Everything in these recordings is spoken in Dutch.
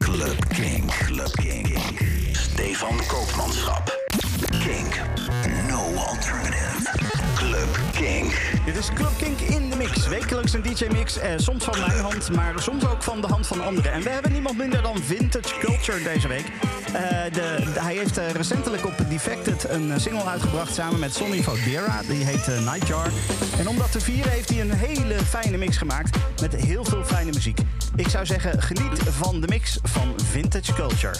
Club King. Club King. Stefan Koopmanschap. Kink. No alternative. Club King. Is Club Kink in de mix. Wekelijks een DJ-mix. Eh, soms van mijn hand, maar soms ook van de hand van anderen. En we hebben niemand minder dan Vintage Culture deze week. Eh, de, hij heeft eh, recentelijk op Defected een eh, single uitgebracht samen met Sonny Fodera. Die heet Nightjar. En om dat te vieren heeft hij een hele fijne mix gemaakt met heel veel fijne muziek. Ik zou zeggen, geniet van de mix van Vintage Culture.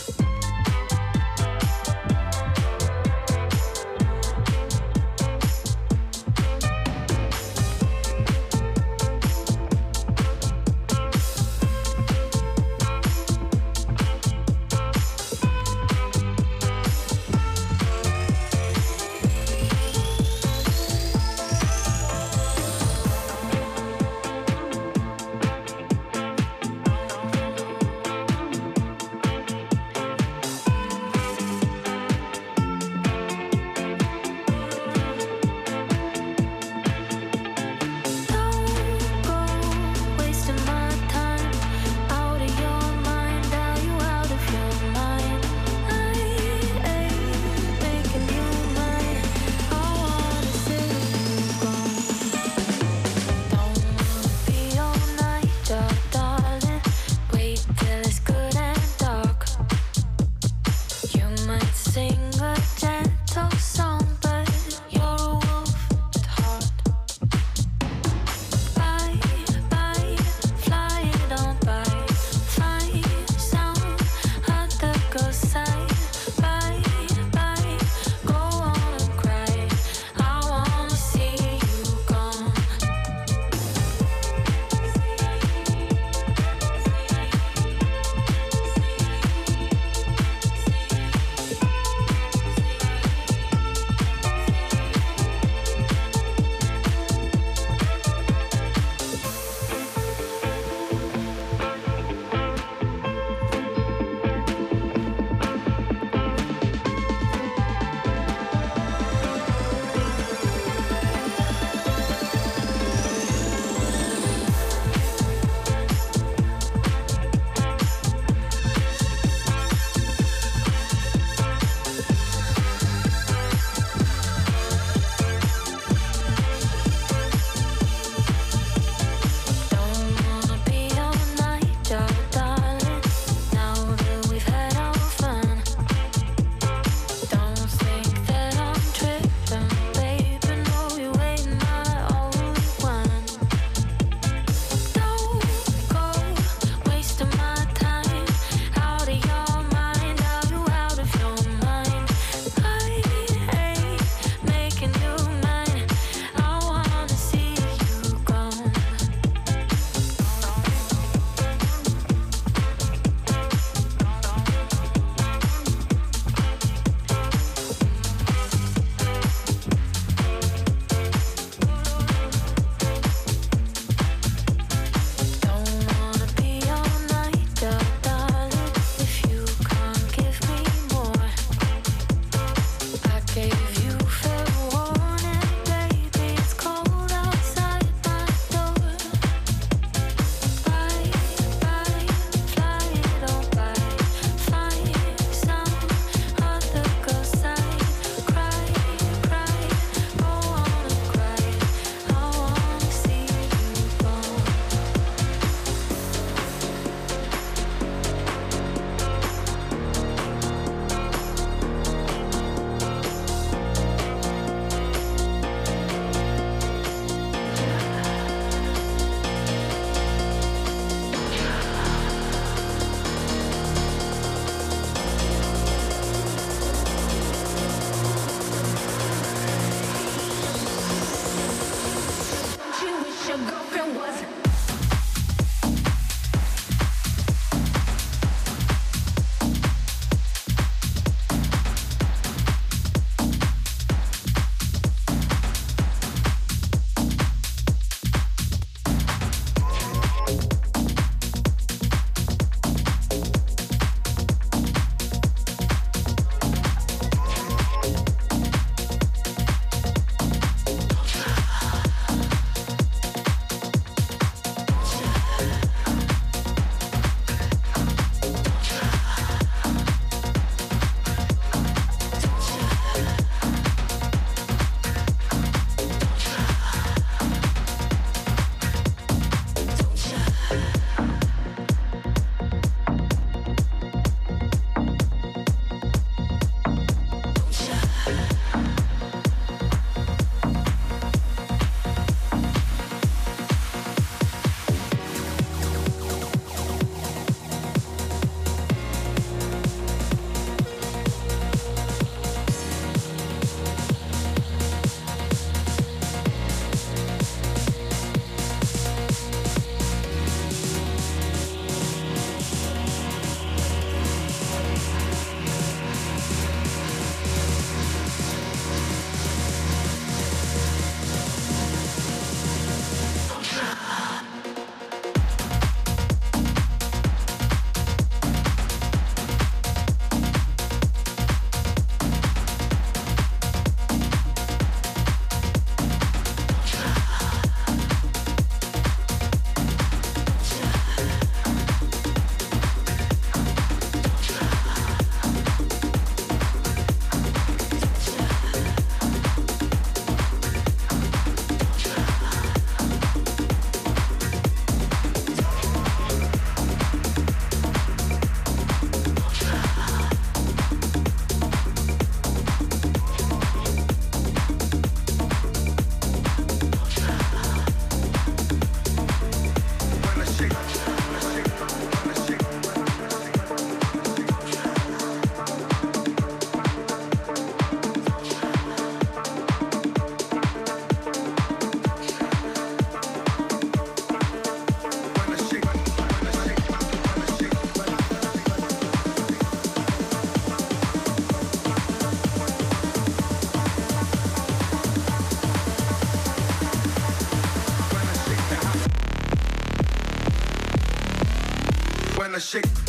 House is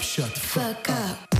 Shut the fuck up.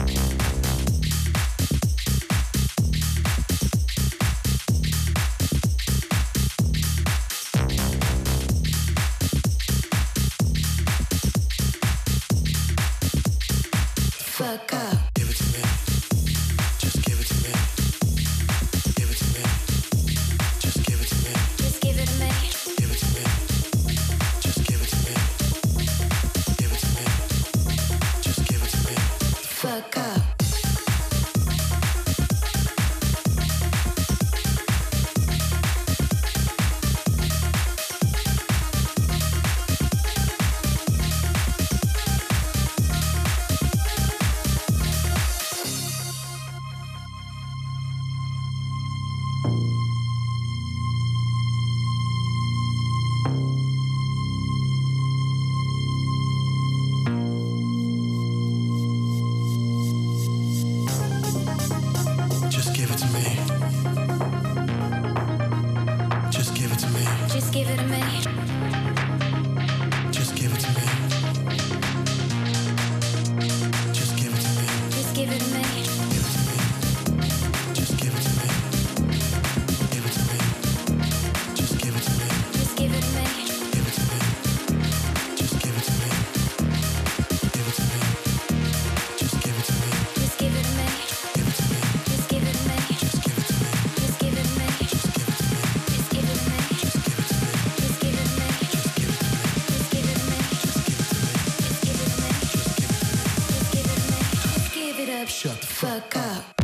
Shut the fuck up.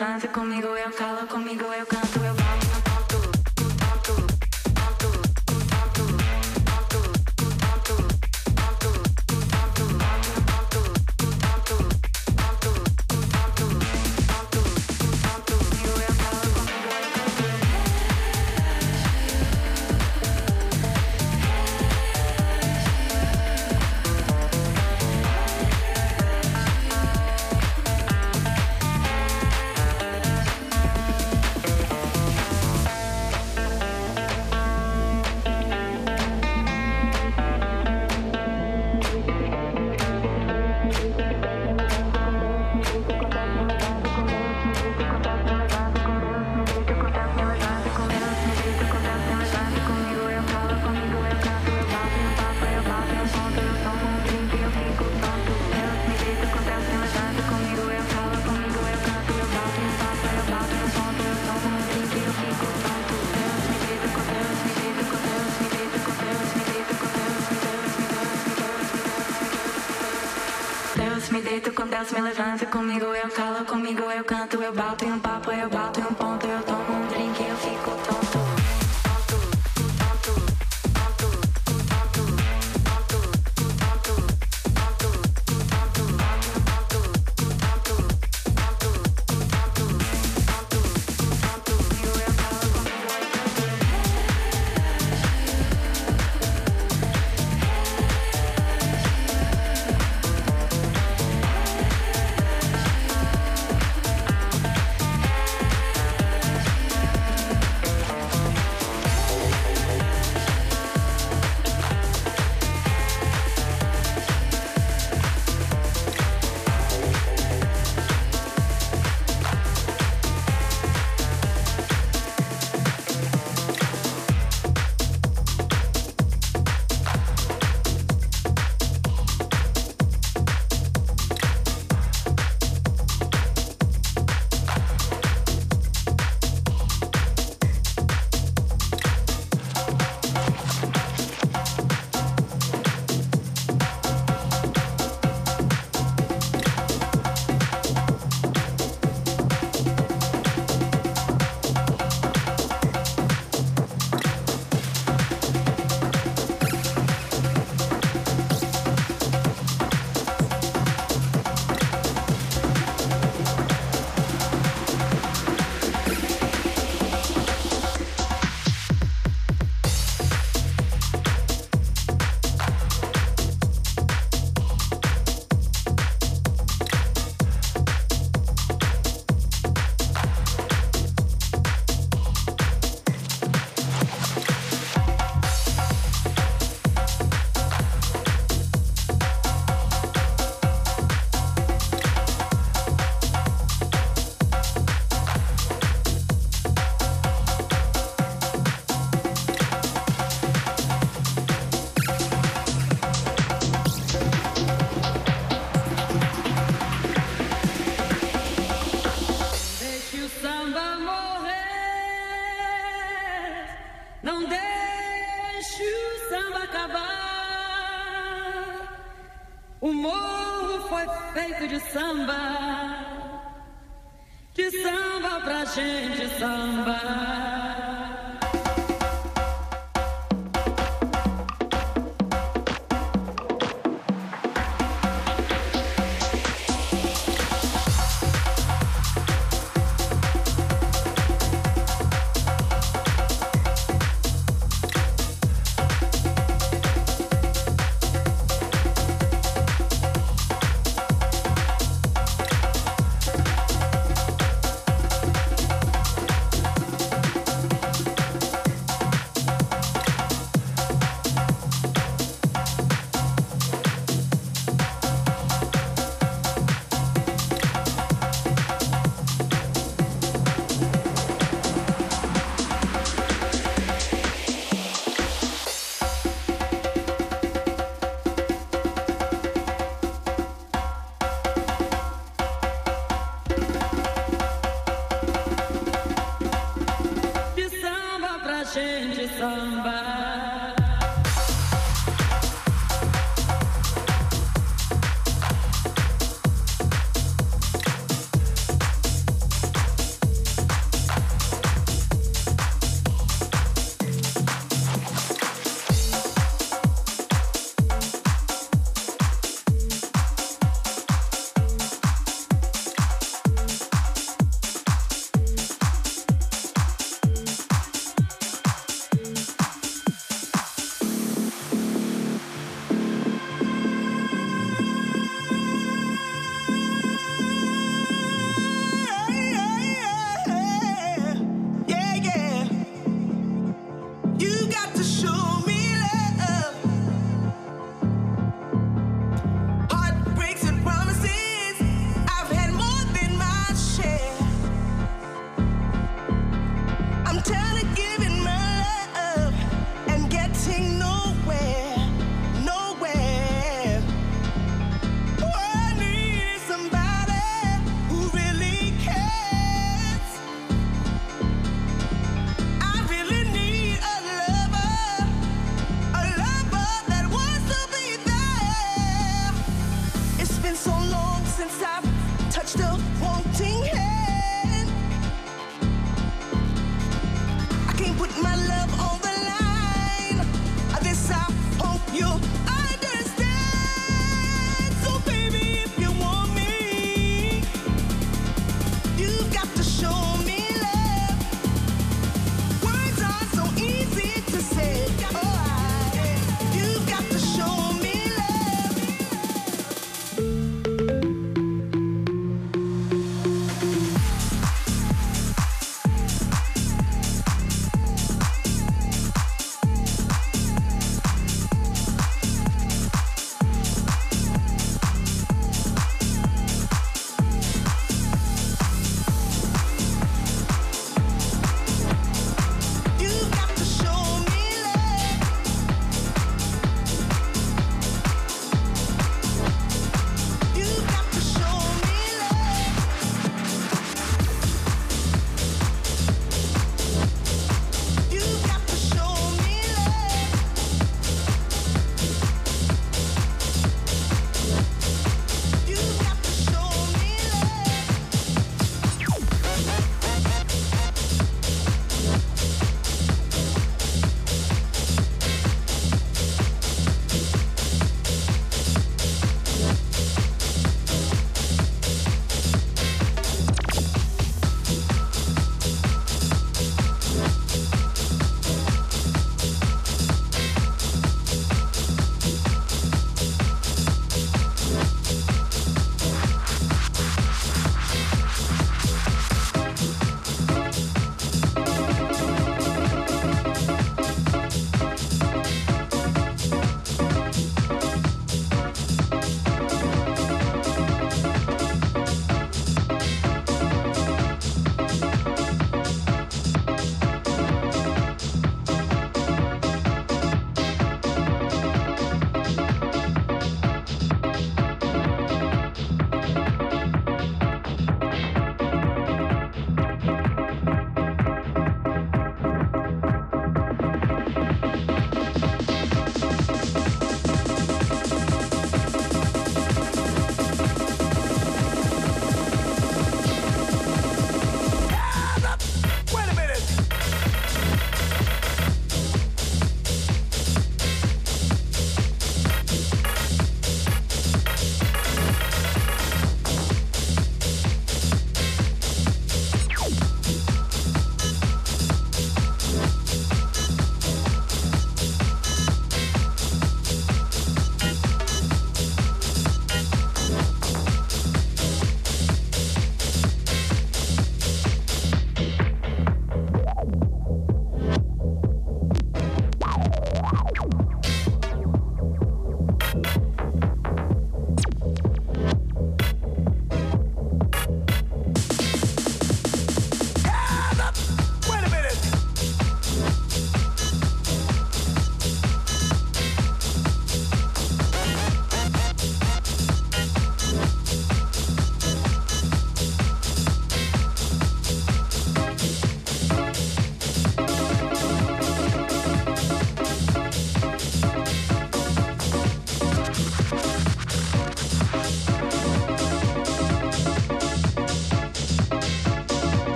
another canta comigo, eu calo comigo, eu canto, eu bato em um papo, eu bato em um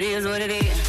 It is what it is.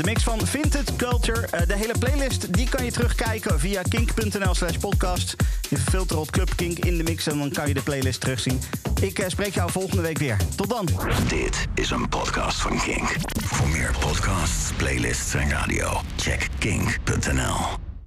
De mix van Vintage Culture. Eh, de hele playlist die kan je terugkijken via kink.nl slash podcast. Je filter op Club Kink in de mix en dan kan je de playlist terugzien. Ik eh, spreek jou volgende week weer. Tot dan. Dit is een podcast van Kink. Voor meer podcasts, playlists en radio, check kink.nl.